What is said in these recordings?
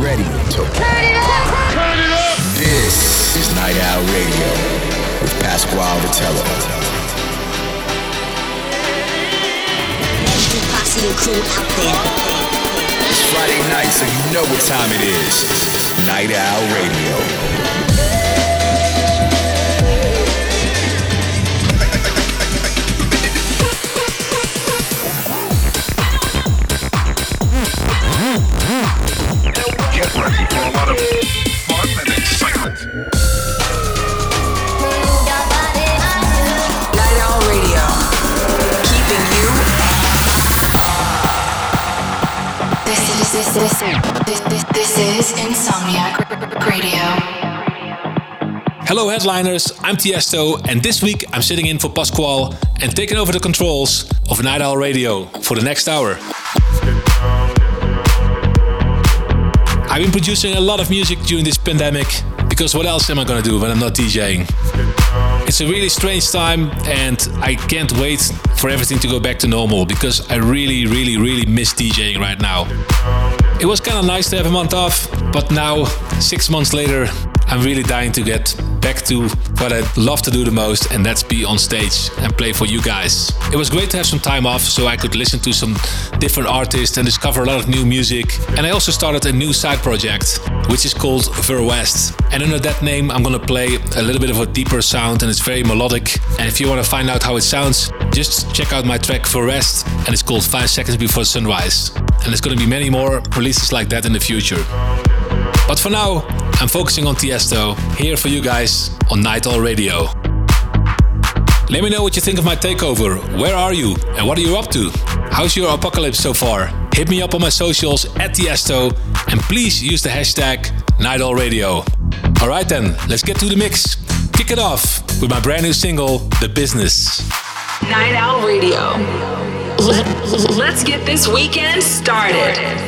ready to turn it up. Turn it up. This is Night Owl Radio with Pasquale Rotella. Posse and crew out there. It's Friday night, so you know what time it is. It's Night Owl Radio. Night Owl Radio. Keeping you. This is this this this this, is Radio. Hello, headliners. I'm Tiesto, and this week I'm sitting in for Pasquale and taking over the controls of Night Owl Radio for the next hour. I've been producing a lot of music during this pandemic because what else am I gonna do when I'm not DJing? It's a really strange time, and I can't wait for everything to go back to normal because I really, really, really miss DJing right now. It was kind of nice to have a month off, but now, six months later, I'm really dying to get back to what I love to do the most, and that's be on stage and play for you guys. It was great to have some time off so I could listen to some different artists and discover a lot of new music. And I also started a new side project, which is called Ver West. And under that name, I'm gonna play a little bit of a deeper sound, and it's very melodic. And if you wanna find out how it sounds, just check out my track Ver West, and it's called Five Seconds Before Sunrise. And there's gonna be many more releases like that in the future. But for now, I'm focusing on Tiesto here for you guys on Night Owl Radio. Let me know what you think of my takeover. Where are you and what are you up to? How's your apocalypse so far? Hit me up on my socials at Tiesto and please use the hashtag Night Owl Radio. Alright then, let's get to the mix. Kick it off with my brand new single, The Business. Night Owl Radio. Let's get this weekend started.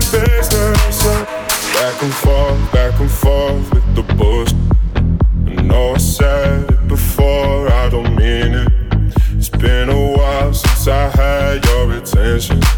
To business. Back and forth, back and forth with the bush. I know I said it before, I don't mean it. It's been a while since I had your attention.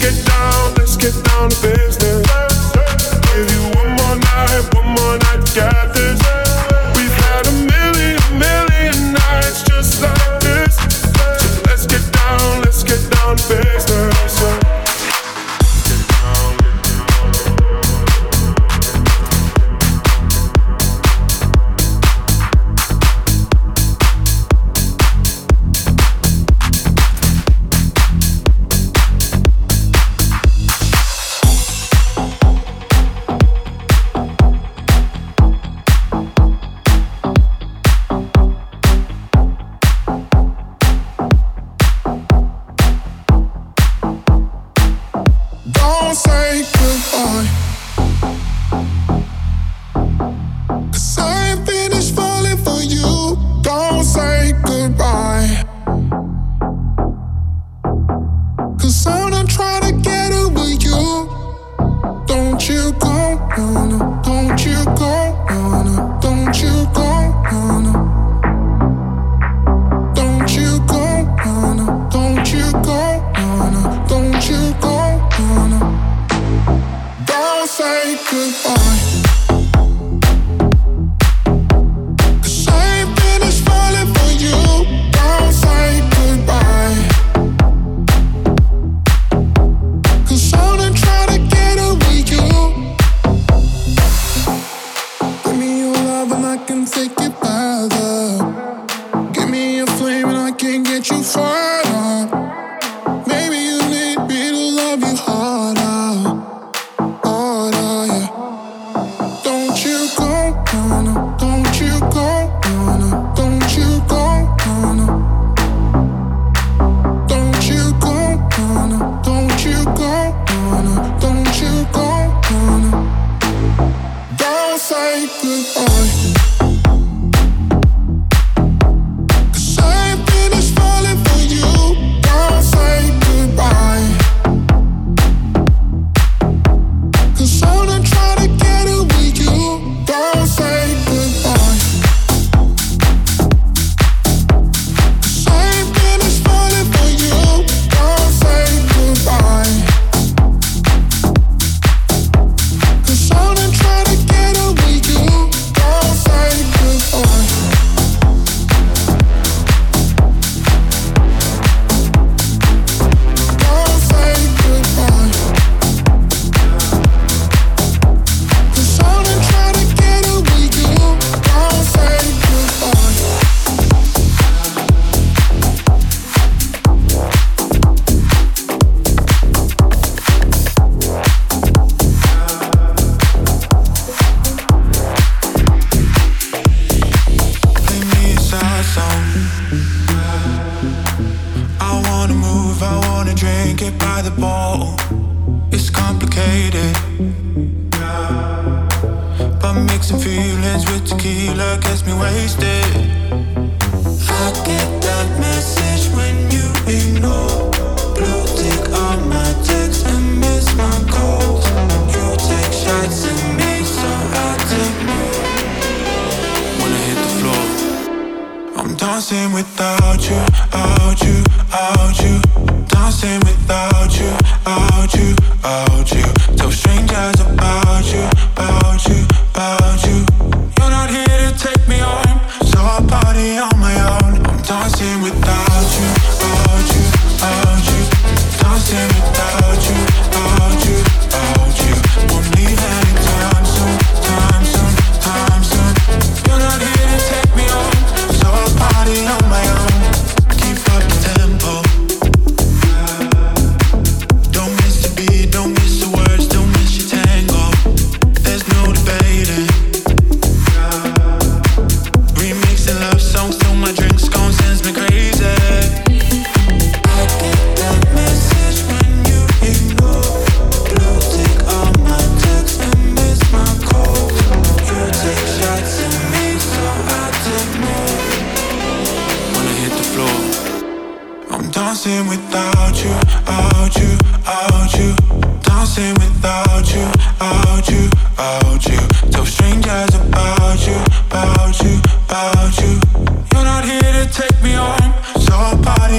Down, let's get down to business. Give you one more night, one more night get this.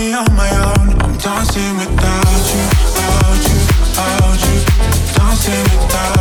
on my own. I'm dancing without you, without you, without you. Dancing without you.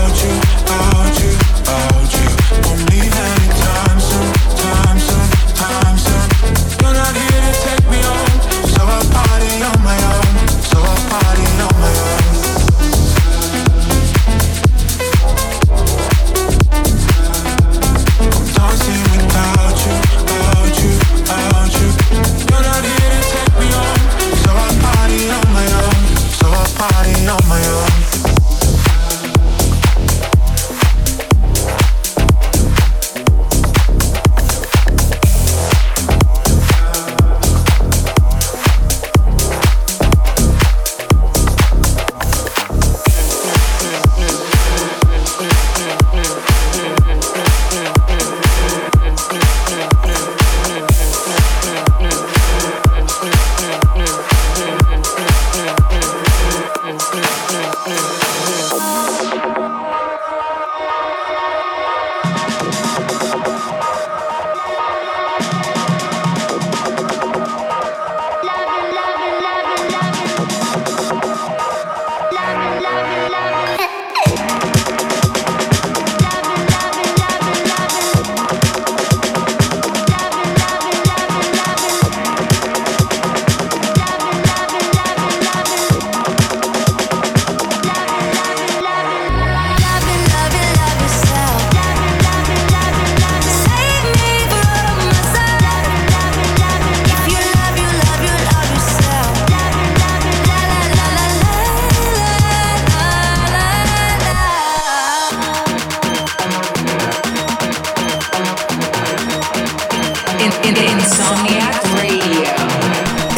Insomniac Radio.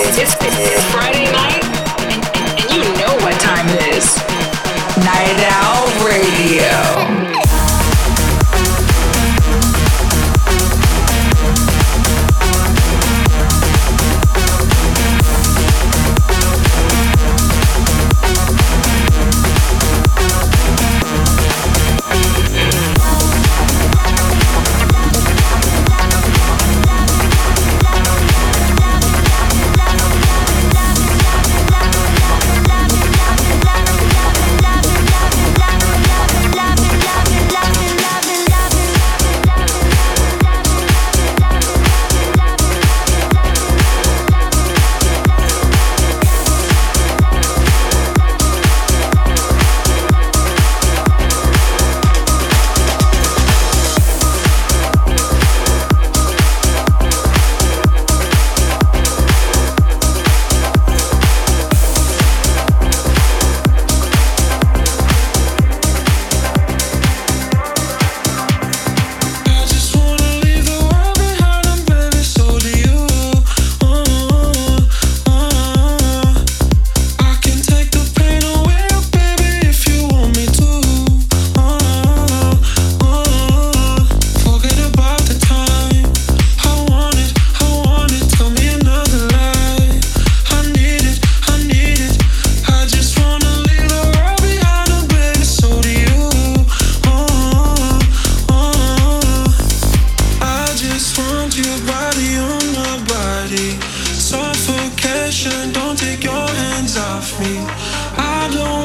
It's, Friday night, and, and you know what time it is. Night Owl Radio. take your hands off me. I don't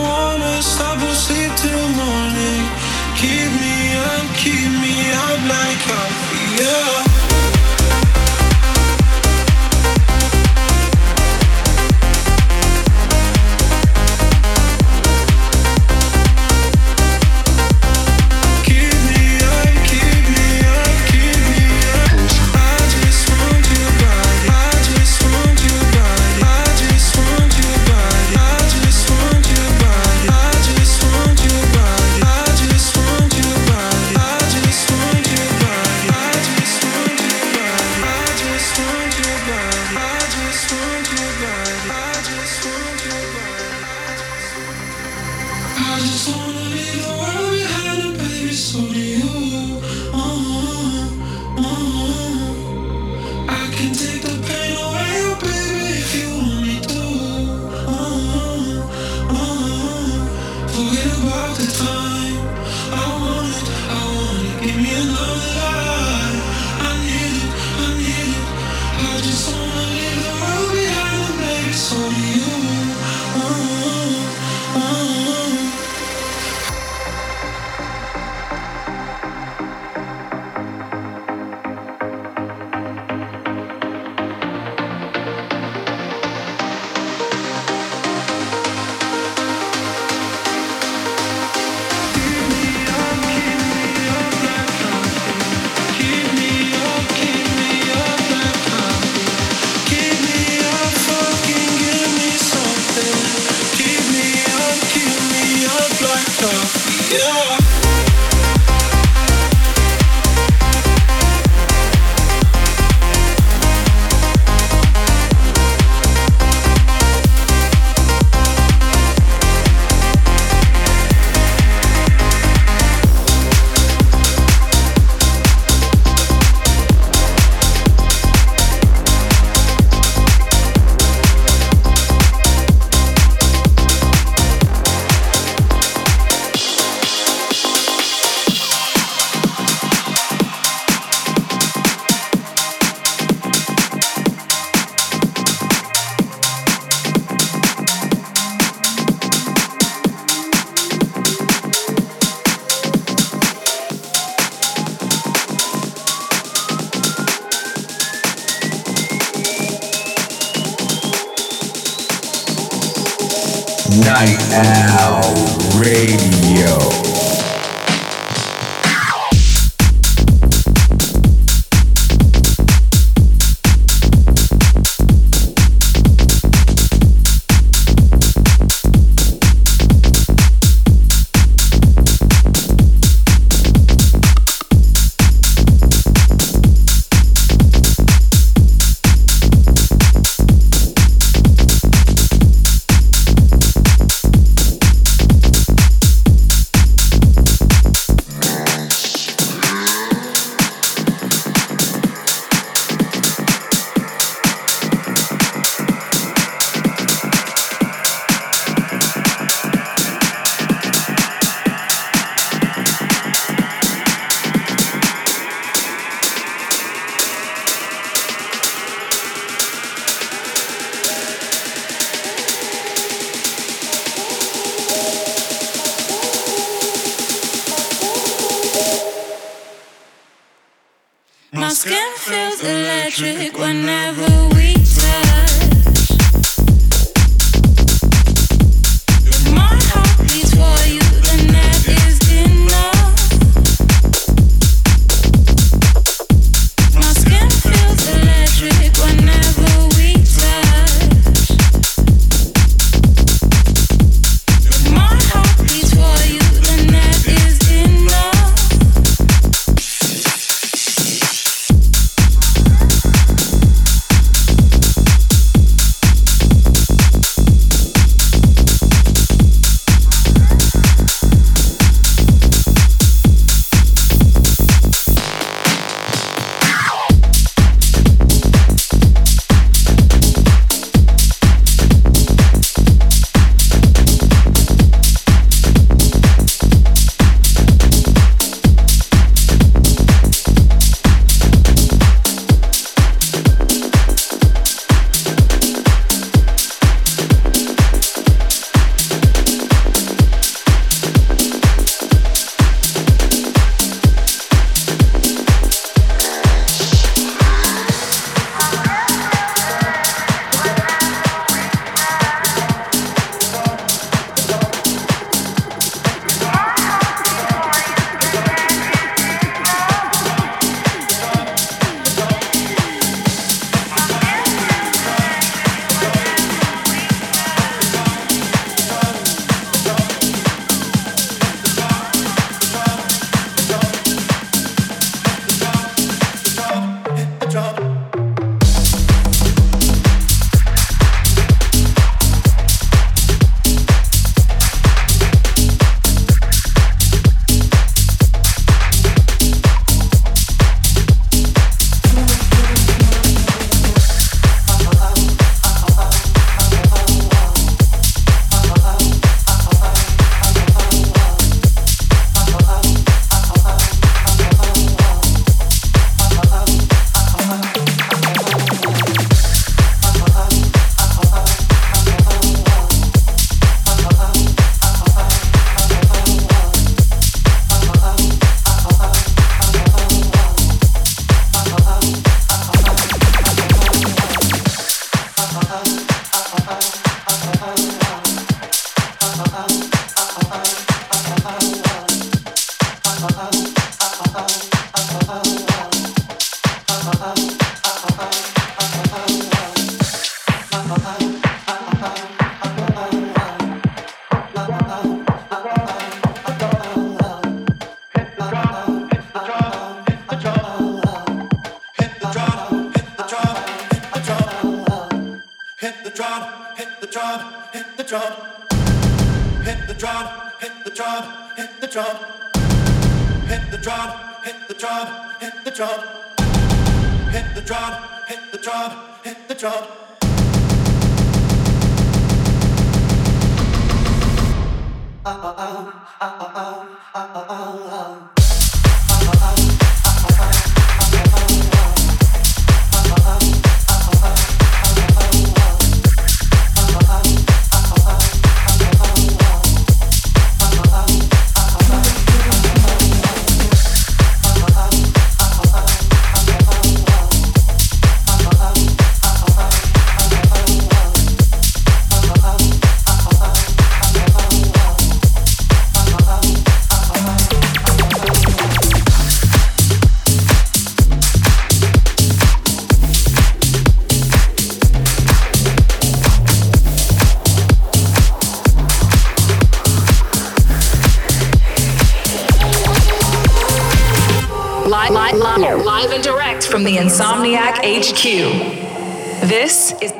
magic whenever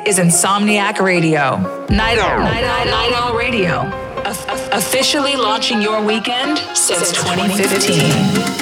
is Insomniac Radio. Night Owl, Night Owl, Night Owl Radio. O- officially launching your weekend since 2015.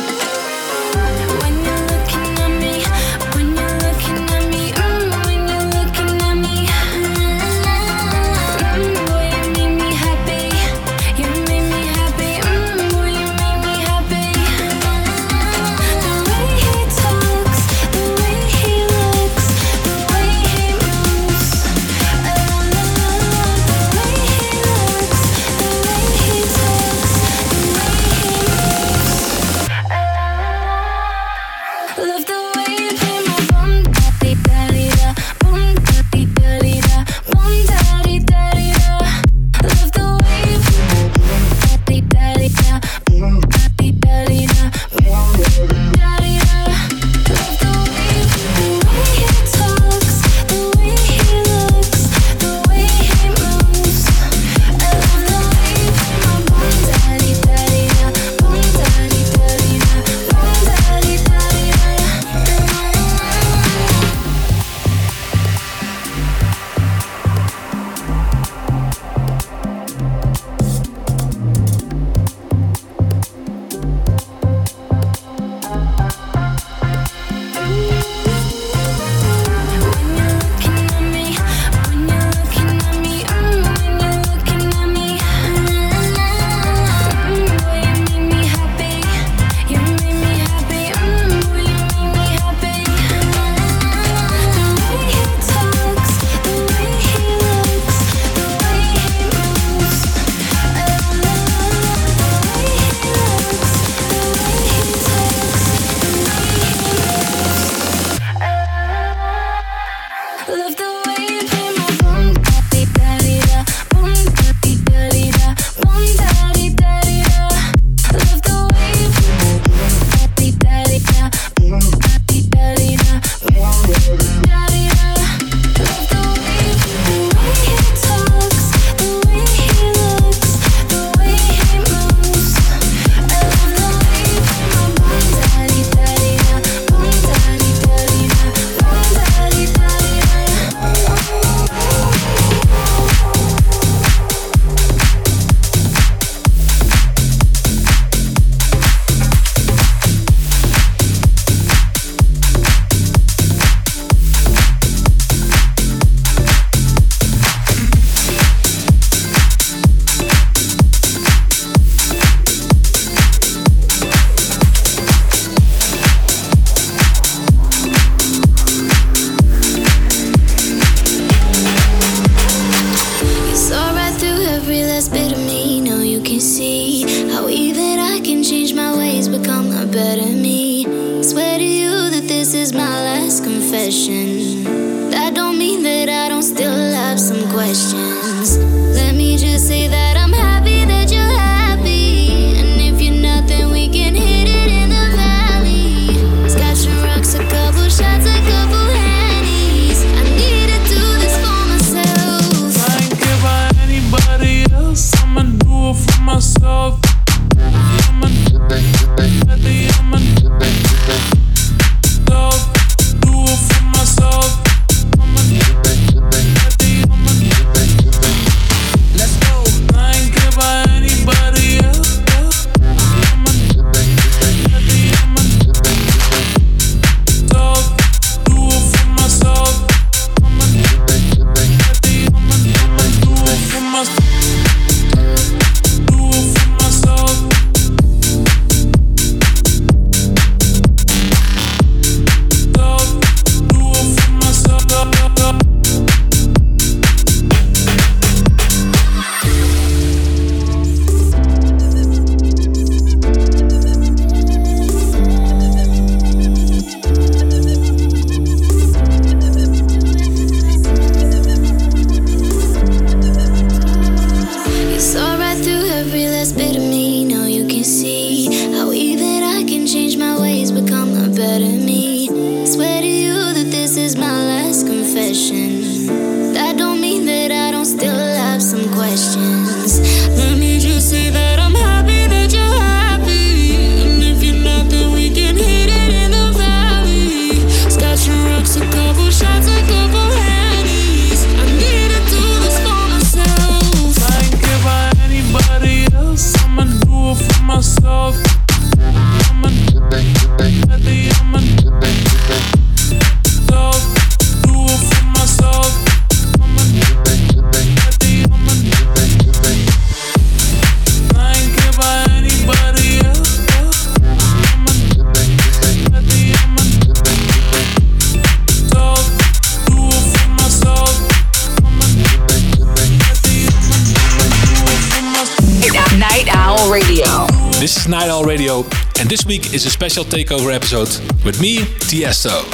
This week is a special takeover episode with me, Tiesto.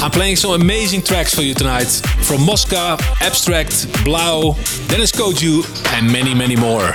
I'm playing some amazing tracks for you tonight from Mosca, Abstract, 3LAU, Dennis Koju, and many, many more.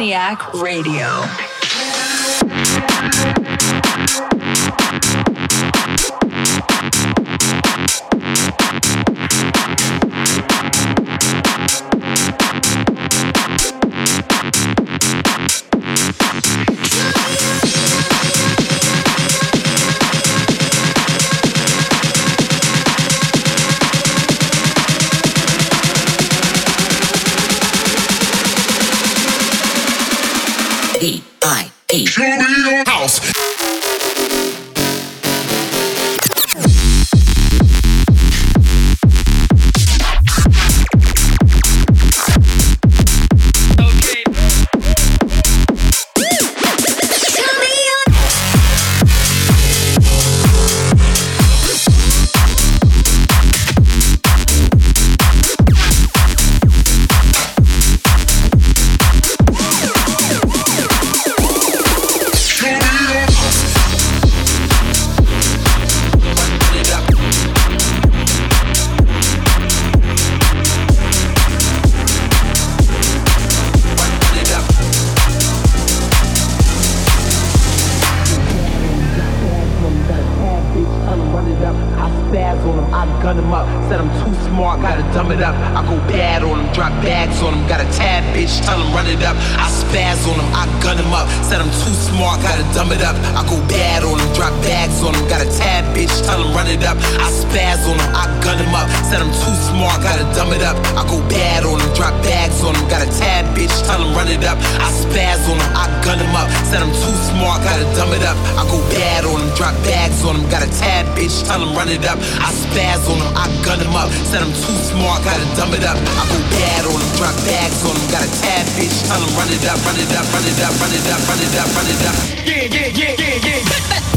Insomniac Radio. Tell them run it up, run it up, run it up, run it up, run it up, run it up. Yeah, yeah, yeah, yeah, yeah.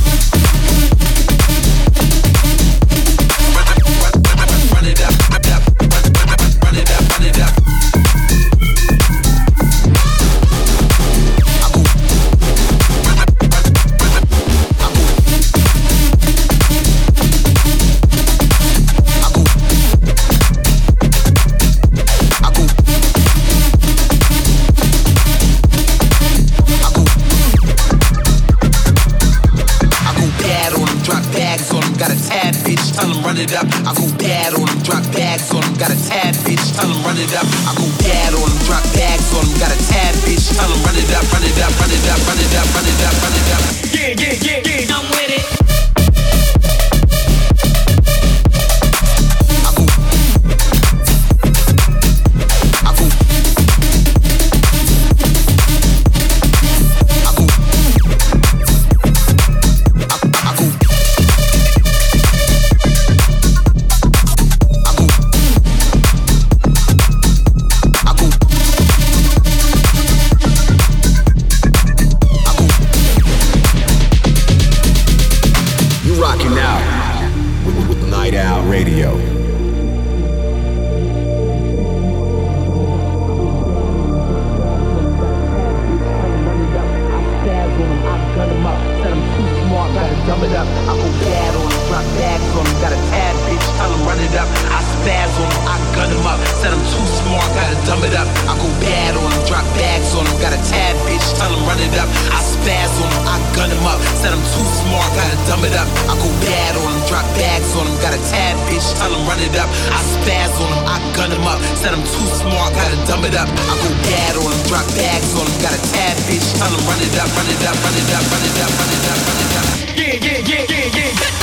it up. I go bad on him, drop bags on him. Got a tab, bitch, tell him run it up. I spaz on him, I gun him up. Said I'm too smart, gotta dumb it up. I go bad on him, drop bags on him. Got a tab, bitch, tell him run it up, run it up, run it up, run it up, run it up, run it up. Yeah, yeah, yeah, yeah, yeah.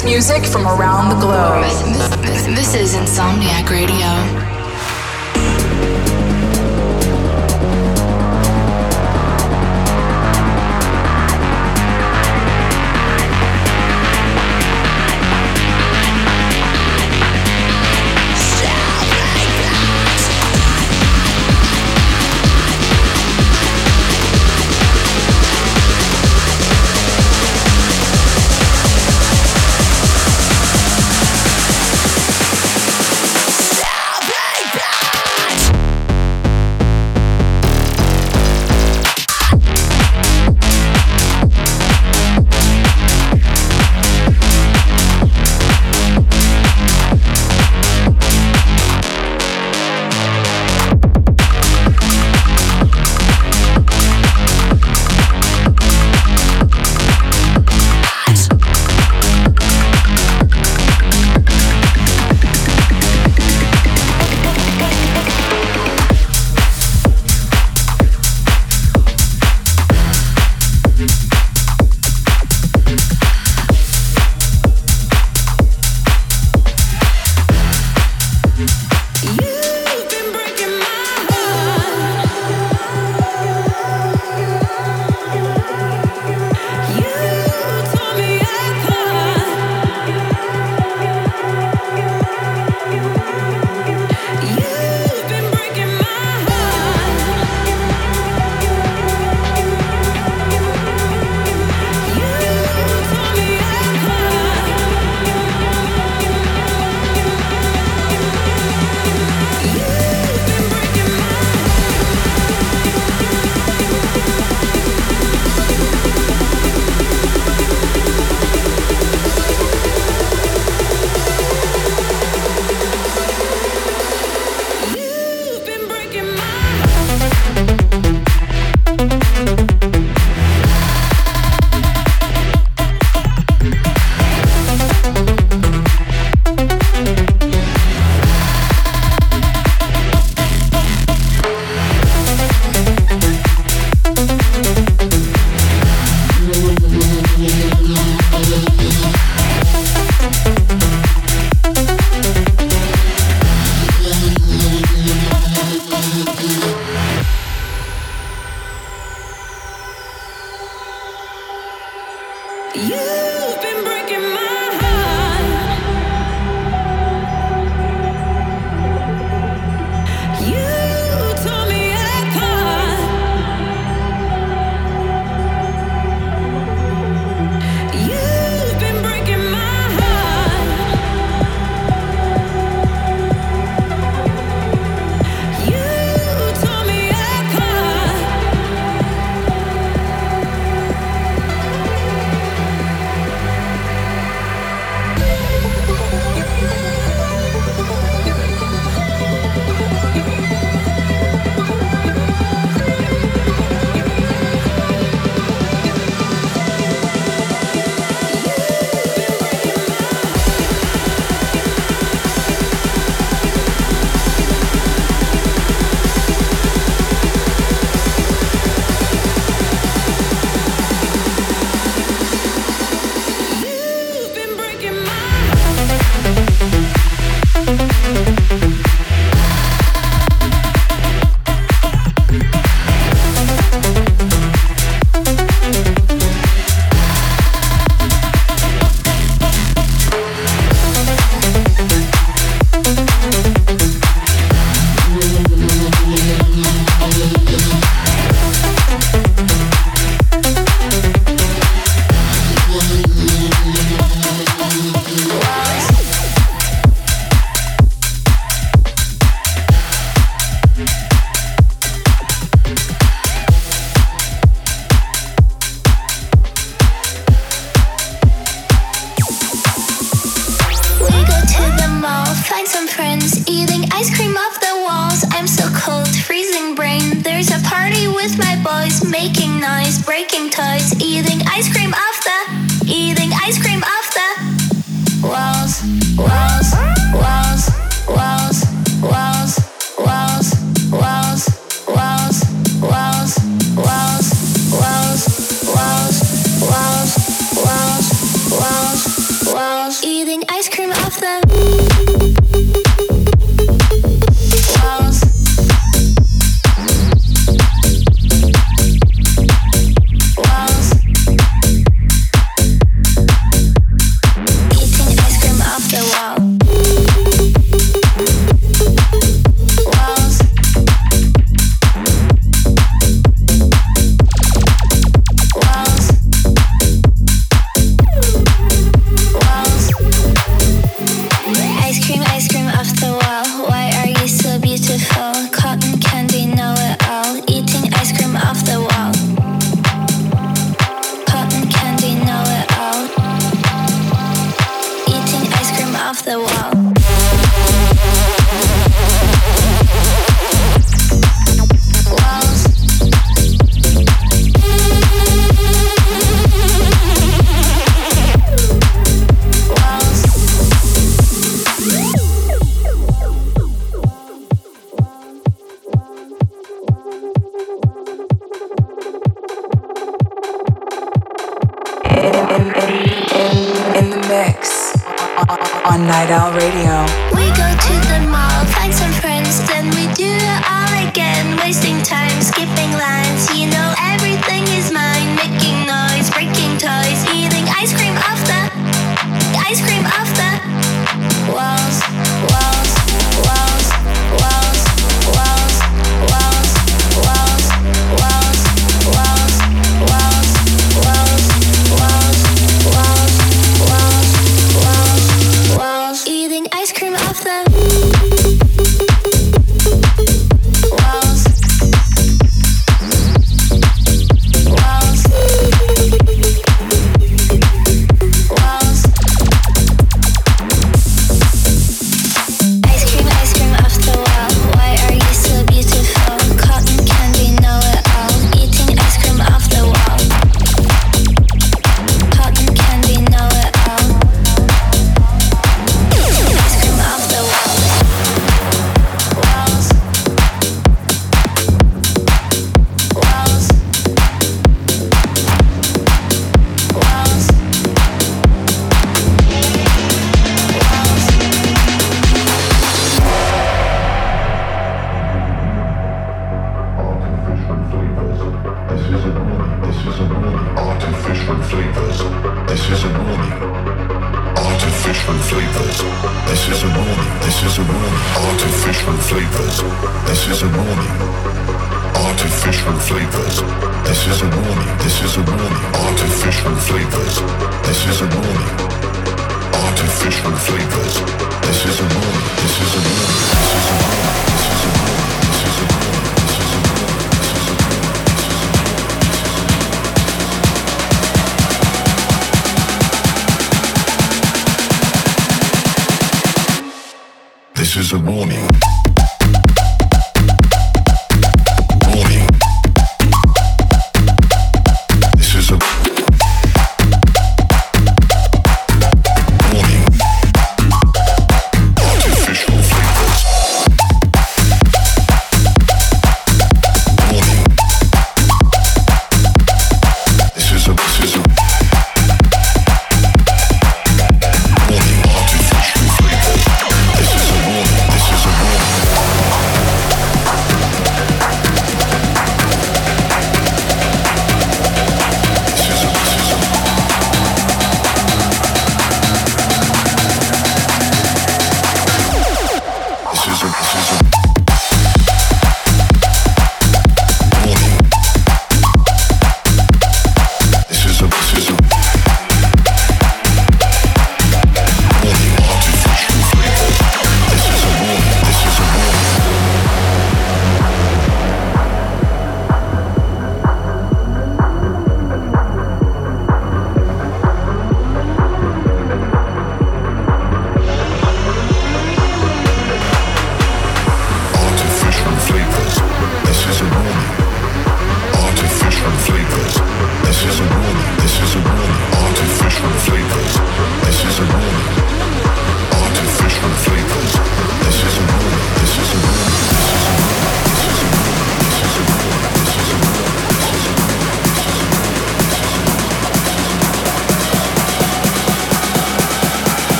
Music from around the globe. This, this is Insomniac Radio.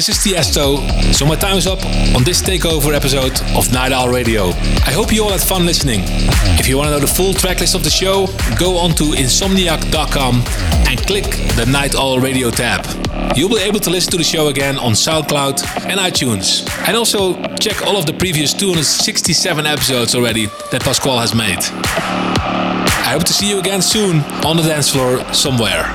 This is Tiesto, so my time is up on this takeover episode of Night Owl Radio. I hope you all had fun listening. If you want to know the full tracklist of the show, go on to insomniac.com and click the Night Owl Radio tab. You'll be able to listen to the show again on SoundCloud and iTunes. And also check all of the previous 267 episodes already that Pasquale has made. I hope to see you again soon on the dance floor somewhere.